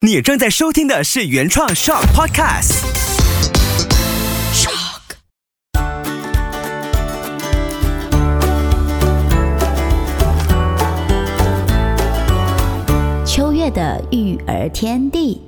你正在收听的是原创 Shock Podcast。Shock。秋月的育儿天地。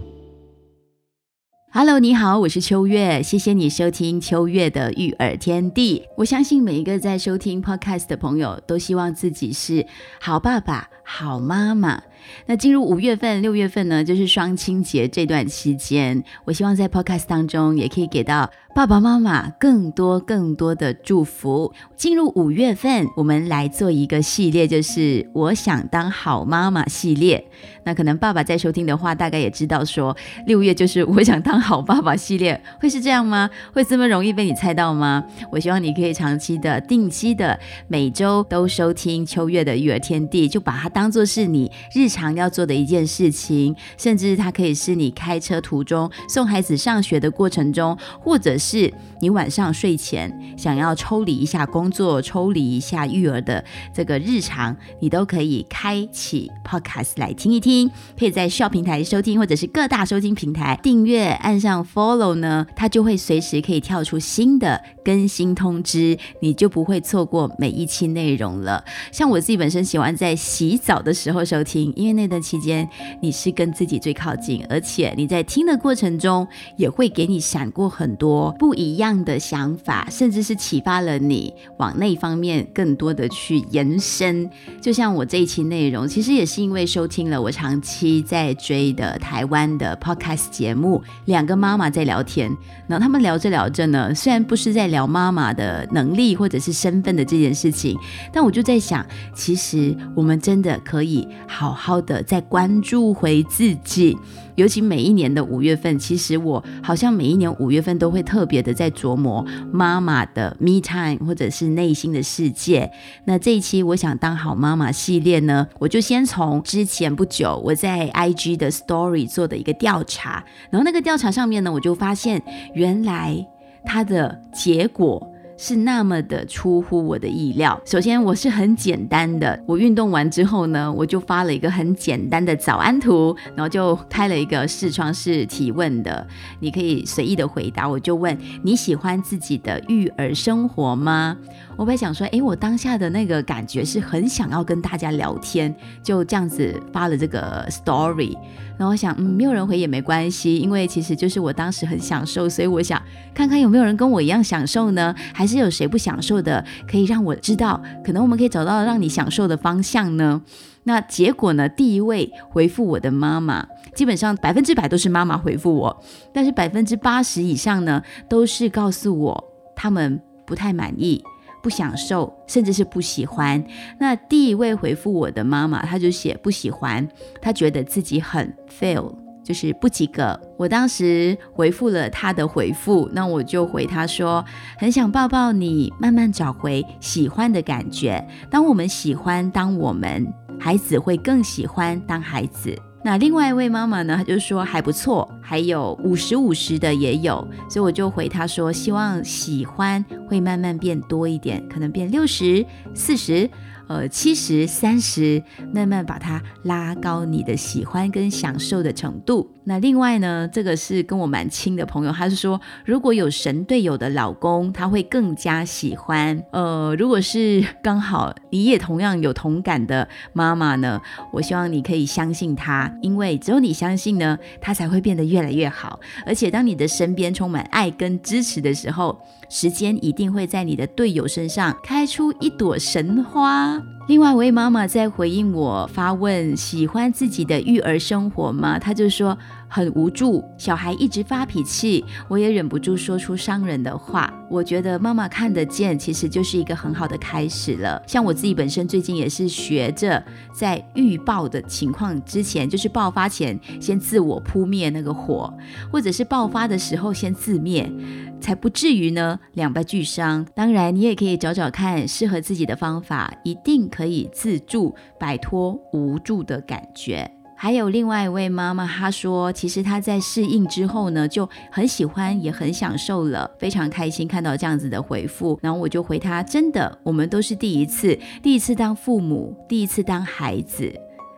Hello，你好，我是秋月，谢谢你收听秋月的育儿天地。我相信每一个在收听 Podcast 的朋友都希望自己是好爸爸、好妈妈。那进入五月份、六月份呢，就是双亲节这段期间，我希望在 Podcast 当中也可以给到爸爸妈妈更多更多的祝福。进入五月份，我们来做一个系列，就是我想当好妈妈系列。那可能爸爸在收听的话，大概也知道说，六月就是我想当好爸爸系列，会是这样吗？会这么容易被你猜到吗？我希望你可以长期的、定期的，每周都收听秋月的育儿天地，就把它当当做是你日常要做的一件事情，甚至它可以是你开车途中、送孩子上学的过程中，或者是你晚上睡前想要抽离一下工作、抽离一下育儿的这个日常，你都可以开启 Podcast 来听一听，可以在 s h o p 平台收听，或者是各大收听平台订阅，按上 Follow 呢，它就会随时可以跳出新的更新通知，你就不会错过每一期内容了。像我自己本身喜欢在洗澡小的时候收听，因为那段期间你是跟自己最靠近，而且你在听的过程中也会给你闪过很多不一样的想法，甚至是启发了你往那方面更多的去延伸。就像我这一期内容，其实也是因为收听了我长期在追的台湾的 podcast 节目，两个妈妈在聊天，然后他们聊着聊着呢，虽然不是在聊妈妈的能力或者是身份的这件事情，但我就在想，其实我们真的可以好好的再关注回自己。尤其每一年的五月份，其实我好像每一年五月份都会特别的在琢磨妈妈的 me time 或者是内心的世界。那这一期我想当好妈妈系列呢，我就先从之前不久我在 IG 的 Story 做的一个调查，然后那个调查上面呢，我就发现原来它的结果。是那么的出乎我的意料。首先，我是很简单的，我运动完之后呢，我就发了一个很简单的早安图，然后就开了一个视窗式提问的，你可以随意的回答。我就问你喜欢自己的育儿生活吗？我本来想说，诶，我当下的那个感觉是很想要跟大家聊天，就这样子发了这个 story。然后我想，嗯，没有人回也没关系，因为其实就是我当时很享受，所以我想看看有没有人跟我一样享受呢？还是有谁不享受的，可以让我知道，可能我们可以找到让你享受的方向呢？那结果呢？第一位回复我的妈妈，基本上百分之百都是妈妈回复我，但是百分之八十以上呢，都是告诉我他们不太满意。不享受，甚至是不喜欢。那第一位回复我的妈妈，她就写不喜欢，她觉得自己很 fail，就是不及格。我当时回复了她的回复，那我就回她说，很想抱抱你，慢慢找回喜欢的感觉。当我们喜欢，当我们孩子会更喜欢当孩子。那另外一位妈妈呢，她就说还不错，还有五十五十的也有，所以我就回她说，希望喜欢会慢慢变多一点，可能变六十四十。呃，七十三十，慢慢把它拉高你的喜欢跟享受的程度。那另外呢，这个是跟我蛮亲的朋友，他是说，如果有神队友的老公，他会更加喜欢。呃，如果是刚好你也同样有同感的妈妈呢，我希望你可以相信他，因为只有你相信呢，他才会变得越来越好。而且当你的身边充满爱跟支持的时候，时间一定会在你的队友身上开出一朵神花。另外一位妈妈在回应我发问：喜欢自己的育儿生活吗？她就说很无助，小孩一直发脾气，我也忍不住说出伤人的话。我觉得妈妈看得见，其实就是一个很好的开始了。像我自己本身最近也是学着在预报的情况之前，就是爆发前先自我扑灭那个火，或者是爆发的时候先自灭。才不至于呢两败俱伤。当然，你也可以找找看适合自己的方法，一定可以自助摆脱无助的感觉。还有另外一位妈妈，她说，其实她在适应之后呢，就很喜欢，也很享受了，非常开心看到这样子的回复。然后我就回她，真的，我们都是第一次，第一次当父母，第一次当孩子。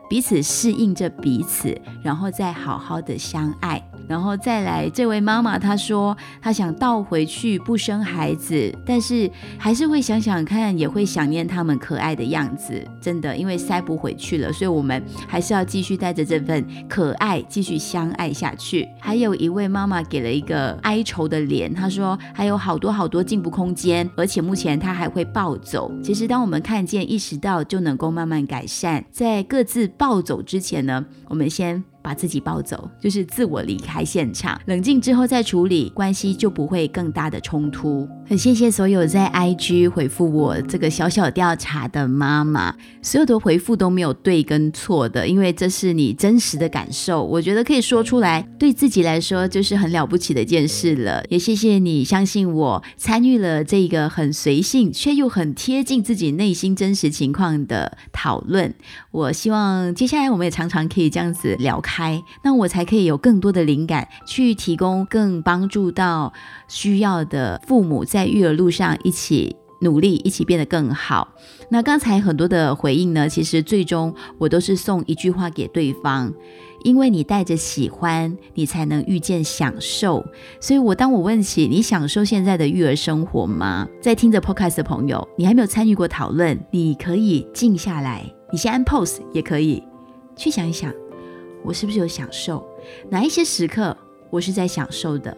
彼此适应着彼此，然后再好好的相爱。然后再来，这位妈妈她说，她想倒回去不生孩子，但是还是会想想看，也会想念他们可爱的样子。真的，因为塞不回去了，所以我们还是要继续带着这份可爱继续相爱下去。还有一位妈妈给了一个哀愁的脸，她说还有好多好多进步空间，而且目前她还会暴走。其实当我们看见、意识到，就能够慢慢改善。在各自暴走之前呢，我们先。把自己抱走，就是自我离开现场，冷静之后再处理，关系就不会更大的冲突。很谢谢所有在 IG 回复我这个小小调查的妈妈，所有的回复都没有对跟错的，因为这是你真实的感受，我觉得可以说出来，对自己来说就是很了不起的一件事了。也谢谢你相信我，参与了这个很随性却又很贴近自己内心真实情况的讨论。我希望接下来我们也常常可以这样子聊开。开，那我才可以有更多的灵感，去提供更帮助到需要的父母，在育儿路上一起努力，一起变得更好。那刚才很多的回应呢，其实最终我都是送一句话给对方，因为你带着喜欢，你才能遇见享受。所以，我当我问起你享受现在的育儿生活吗？在听着 Podcast 的朋友，你还没有参与过讨论，你可以静下来，你先按 Pose 也可以去想一想。我是不是有享受？哪一些时刻我是在享受的？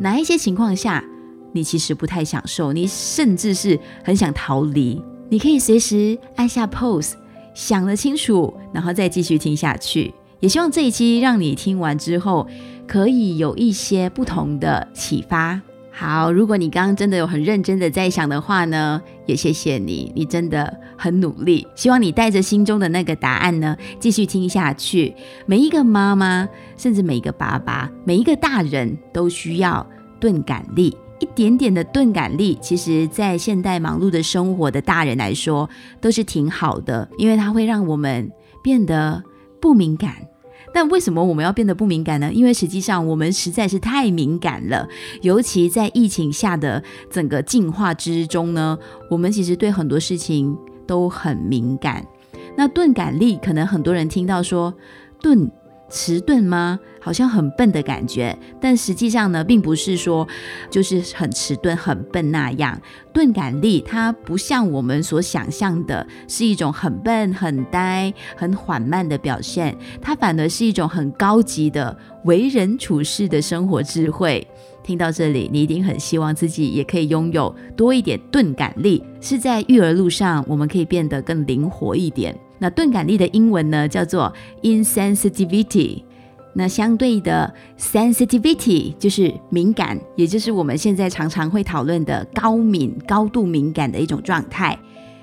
哪一些情况下你其实不太享受？你甚至是很想逃离？你可以随时按下 pause，想得清楚，然后再继续听下去。也希望这一期让你听完之后，可以有一些不同的启发。好，如果你刚刚真的有很认真的在想的话呢，也谢谢你，你真的很努力。希望你带着心中的那个答案呢，继续听下去。每一个妈妈，甚至每一个爸爸，每一个大人都需要钝感力，一点点的钝感力，其实在现代忙碌的生活的大人来说，都是挺好的，因为它会让我们变得不敏感。但为什么我们要变得不敏感呢？因为实际上我们实在是太敏感了，尤其在疫情下的整个进化之中呢，我们其实对很多事情都很敏感。那钝感力，可能很多人听到说钝。迟钝吗？好像很笨的感觉，但实际上呢，并不是说就是很迟钝、很笨那样。钝感力它不像我们所想象的，是一种很笨、很呆、很缓慢的表现，它反而是一种很高级的为人处事的生活智慧。听到这里，你一定很希望自己也可以拥有多一点钝感力，是在育儿路上，我们可以变得更灵活一点。那钝感力的英文呢，叫做 insensitivity。那相对的 sensitivity 就是敏感，也就是我们现在常常会讨论的高敏、高度敏感的一种状态。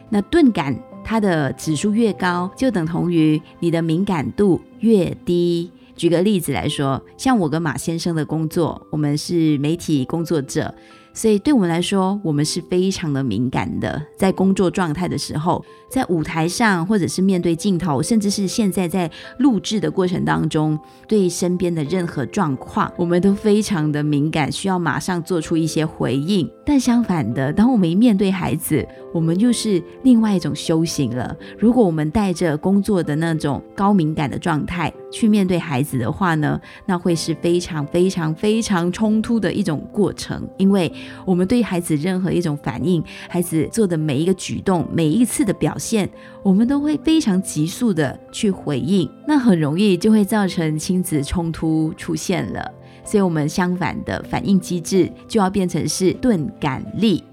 那钝感它的指数越高，就等同于你的敏感度越低。举个例子来说，像我跟马先生的工作，我们是媒体工作者。所以对我们来说，我们是非常的敏感的。在工作状态的时候，在舞台上，或者是面对镜头，甚至是现在在录制的过程当中，对身边的任何状况，我们都非常的敏感，需要马上做出一些回应。但相反的，当我们一面对孩子，我们又是另外一种修行了。如果我们带着工作的那种高敏感的状态去面对孩子的话呢，那会是非常非常非常冲突的一种过程，因为。我们对孩子任何一种反应，孩子做的每一个举动，每一次的表现，我们都会非常急速的去回应，那很容易就会造成亲子冲突出现了。所以，我们相反的反应机制就要变成是钝感力。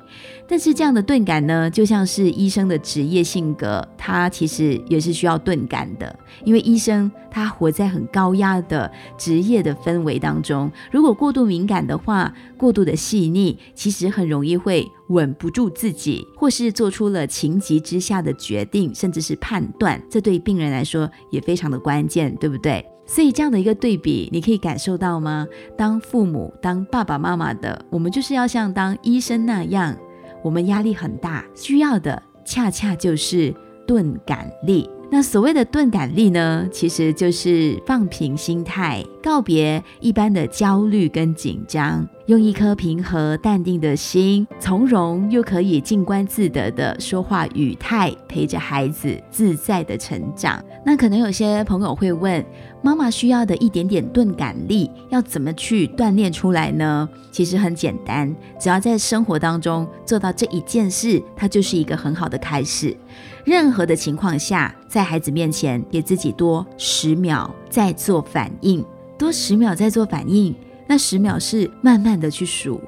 但是这样的钝感呢，就像是医生的职业性格，他其实也是需要钝感的。因为医生他活在很高压的职业的氛围当中，如果过度敏感的话，过度的细腻，其实很容易会稳不住自己，或是做出了情急之下的决定，甚至是判断。这对病人来说也非常的关键，对不对？所以这样的一个对比，你可以感受到吗？当父母、当爸爸妈妈的，我们就是要像当医生那样。我们压力很大，需要的恰恰就是钝感力。那所谓的钝感力呢，其实就是放平心态，告别一般的焦虑跟紧张，用一颗平和淡定的心，从容又可以静观自得的说话语态，陪着孩子自在的成长。那可能有些朋友会问，妈妈需要的一点点钝感力，要怎么去锻炼出来呢？其实很简单，只要在生活当中做到这一件事，它就是一个很好的开始。任何的情况下，在孩子面前给自己多十秒再做反应，多十秒再做反应。那十秒是慢慢的去数，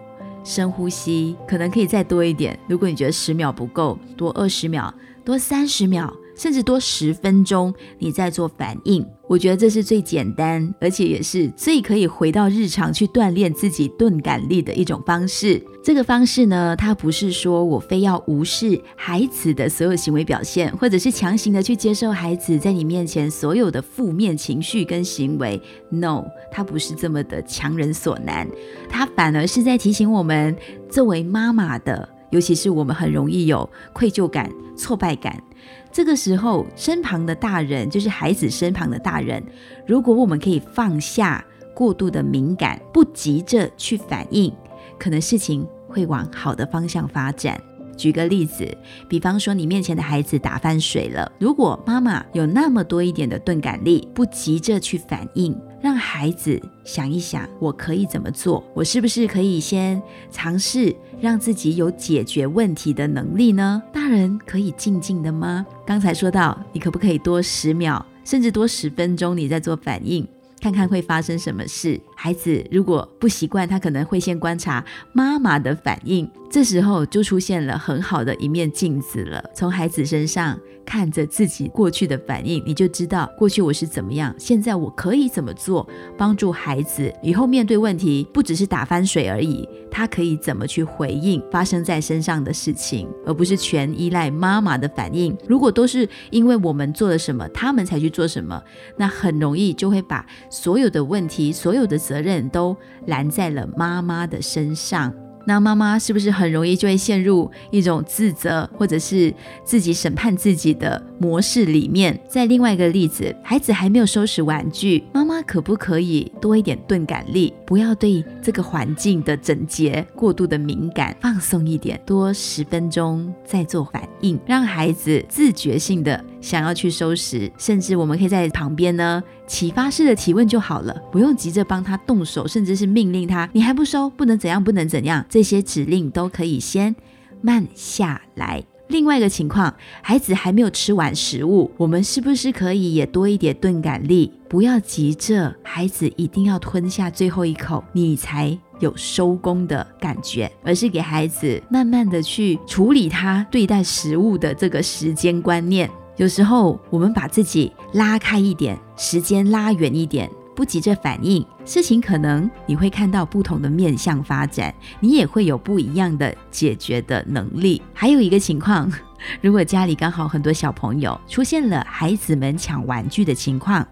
深呼吸，可能可以再多一点。如果你觉得十秒不够，多二十秒，多三十秒。甚至多十分钟，你再做反应，我觉得这是最简单，而且也是最可以回到日常去锻炼自己钝感力的一种方式。这个方式呢，它不是说我非要无视孩子的所有行为表现，或者是强行的去接受孩子在你面前所有的负面情绪跟行为。No，它不是这么的强人所难，它反而是在提醒我们，作为妈妈的，尤其是我们很容易有愧疚感、挫败感。这个时候，身旁的大人就是孩子身旁的大人。如果我们可以放下过度的敏感，不急着去反应，可能事情会往好的方向发展。举个例子，比方说你面前的孩子打翻水了，如果妈妈有那么多一点的钝感力，不急着去反应。让孩子想一想，我可以怎么做？我是不是可以先尝试让自己有解决问题的能力呢？大人可以静静的吗？刚才说到，你可不可以多十秒，甚至多十分钟，你在做反应？看看会发生什么事。孩子如果不习惯，他可能会先观察妈妈的反应，这时候就出现了很好的一面镜子了。从孩子身上看着自己过去的反应，你就知道过去我是怎么样，现在我可以怎么做，帮助孩子以后面对问题不只是打翻水而已，他可以怎么去回应发生在身上的事情，而不是全依赖妈妈的反应。如果都是因为我们做了什么，他们才去做什么，那很容易就会把所有的问题、所有的。责任都揽在了妈妈的身上。那妈妈是不是很容易就会陷入一种自责，或者是自己审判自己的模式里面？在另外一个例子，孩子还没有收拾玩具，妈妈可不可以多一点钝感力，不要对这个环境的整洁过度的敏感，放松一点，多十分钟再做反应，让孩子自觉性的想要去收拾，甚至我们可以在旁边呢启发式的提问就好了，不用急着帮他动手，甚至是命令他，你还不收，不能怎样，不能怎样。这些指令都可以先慢下来。另外一个情况，孩子还没有吃完食物，我们是不是可以也多一点钝感力？不要急着，孩子一定要吞下最后一口，你才有收工的感觉，而是给孩子慢慢的去处理他对待食物的这个时间观念。有时候我们把自己拉开一点，时间拉远一点。不急着反应，事情可能你会看到不同的面向发展，你也会有不一样的解决的能力。还有一个情况，如果家里刚好很多小朋友出现了孩子们抢玩具的情况，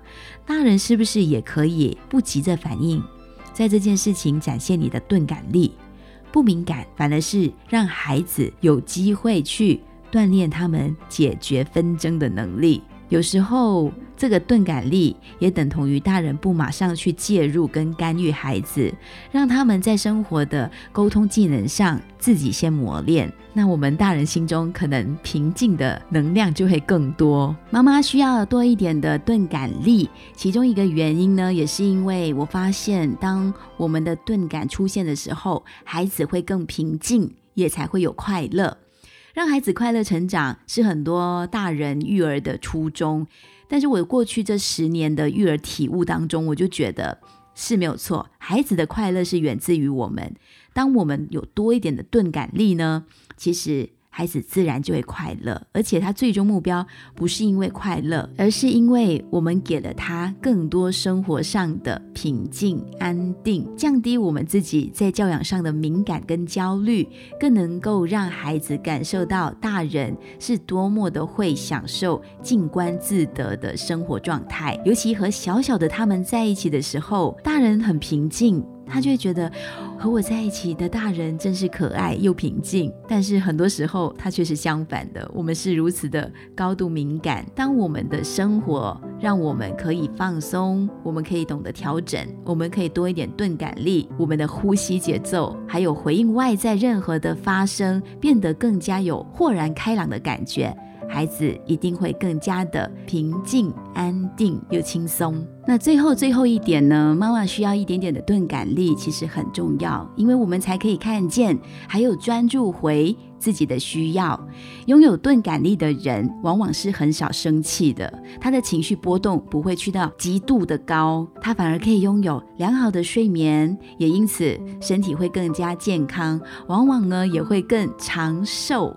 大人是不是也可以不急着反应，在这件事情展现你的钝感力，不敏感，反而是让孩子有机会去锻炼他们解决纷争的能力。有时候，这个钝感力也等同于大人不马上去介入跟干预孩子，让他们在生活的沟通技能上自己先磨练。那我们大人心中可能平静的能量就会更多。妈妈需要多一点的钝感力，其中一个原因呢，也是因为我发现，当我们的钝感出现的时候，孩子会更平静，也才会有快乐。让孩子快乐成长是很多大人育儿的初衷，但是我过去这十年的育儿体悟当中，我就觉得是没有错，孩子的快乐是源自于我们。当我们有多一点的钝感力呢，其实。孩子自然就会快乐，而且他最终目标不是因为快乐，而是因为我们给了他更多生活上的平静安定，降低我们自己在教养上的敏感跟焦虑，更能够让孩子感受到大人是多么的会享受静观自得的生活状态。尤其和小小的他们在一起的时候，大人很平静。他就会觉得和我在一起的大人真是可爱又平静。但是很多时候，他却是相反的。我们是如此的高度敏感。当我们的生活让我们可以放松，我们可以懂得调整，我们可以多一点钝感力，我们的呼吸节奏，还有回应外在任何的发生，变得更加有豁然开朗的感觉。孩子一定会更加的平静、安定又轻松。那最后最后一点呢？妈妈需要一点点的钝感力，其实很重要，因为我们才可以看见，还有专注回自己的需要。拥有钝感力的人，往往是很少生气的，他的情绪波动不会去到极度的高，他反而可以拥有良好的睡眠，也因此身体会更加健康，往往呢也会更长寿。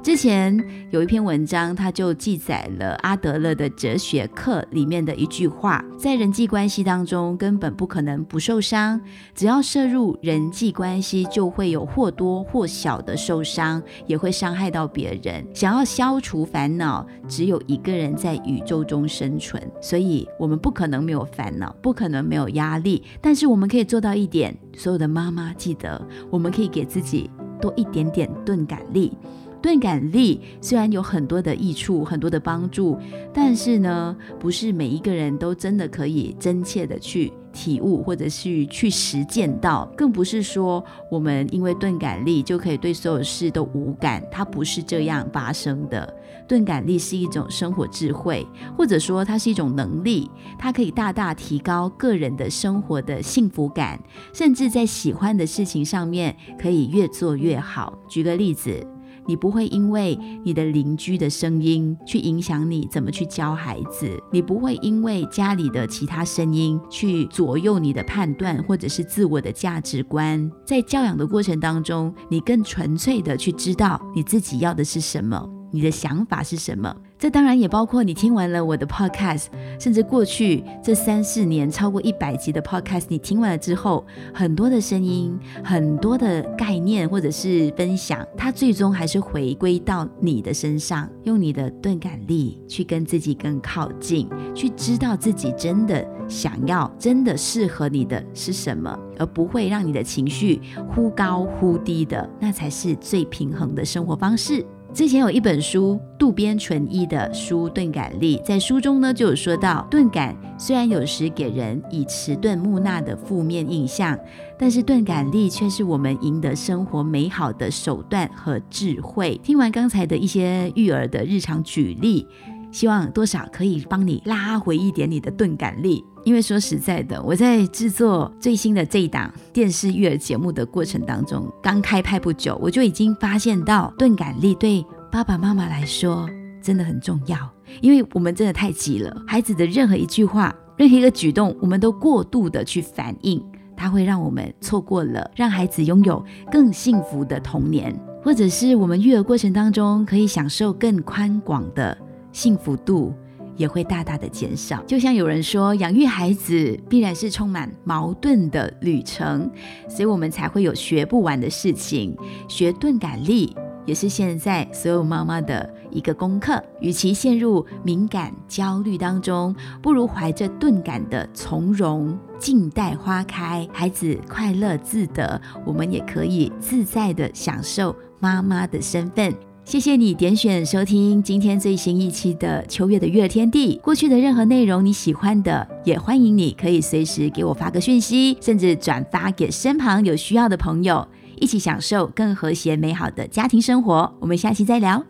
之前有一篇文章，它就记载了阿德勒的哲学课里面的一句话：在人际关系当中，根本不可能不受伤。只要涉入人际关系，就会有或多或少的受伤，也会伤害到别人。想要消除烦恼，只有一个人在宇宙中生存，所以我们不可能没有烦恼，不可能没有压力。但是我们可以做到一点：所有的妈妈记得，我们可以给自己多一点点钝感力。钝感力虽然有很多的益处、很多的帮助，但是呢，不是每一个人都真的可以真切的去体悟，或者是去实践到。更不是说我们因为钝感力就可以对所有事都无感，它不是这样发生的。钝感力是一种生活智慧，或者说它是一种能力，它可以大大提高个人的生活的幸福感，甚至在喜欢的事情上面可以越做越好。举个例子。你不会因为你的邻居的声音去影响你怎么去教孩子，你不会因为家里的其他声音去左右你的判断或者是自我的价值观。在教养的过程当中，你更纯粹的去知道你自己要的是什么。你的想法是什么？这当然也包括你听完了我的 podcast，甚至过去这三四年超过一百集的 podcast，你听完了之后，很多的声音、很多的概念或者是分享，它最终还是回归到你的身上，用你的钝感力去跟自己更靠近，去知道自己真的想要、真的适合你的是什么，而不会让你的情绪忽高忽低的，那才是最平衡的生活方式。之前有一本书，渡边淳一的书《钝感力》在书中呢就有说到，钝感虽然有时给人以迟钝木讷的负面印象，但是钝感力却是我们赢得生活美好的手段和智慧。听完刚才的一些育儿的日常举例。希望多少可以帮你拉回一点你的钝感力，因为说实在的，我在制作最新的这一档电视育儿节目的过程当中，刚开拍不久，我就已经发现到钝感力对爸爸妈妈来说真的很重要，因为我们真的太急了，孩子的任何一句话、任何一个举动，我们都过度的去反应，它会让我们错过了让孩子拥有更幸福的童年，或者是我们育儿过程当中可以享受更宽广的。幸福度也会大大的减少。就像有人说，养育孩子必然是充满矛盾的旅程，所以我们才会有学不完的事情。学钝感力也是现在所有妈妈的一个功课。与其陷入敏感焦虑当中，不如怀着钝感的从容，静待花开，孩子快乐自得，我们也可以自在的享受妈妈的身份。谢谢你点选收听今天最新一期的秋月的月天地。过去的任何内容你喜欢的，也欢迎你可以随时给我发个讯息，甚至转发给身旁有需要的朋友，一起享受更和谐美好的家庭生活。我们下期再聊。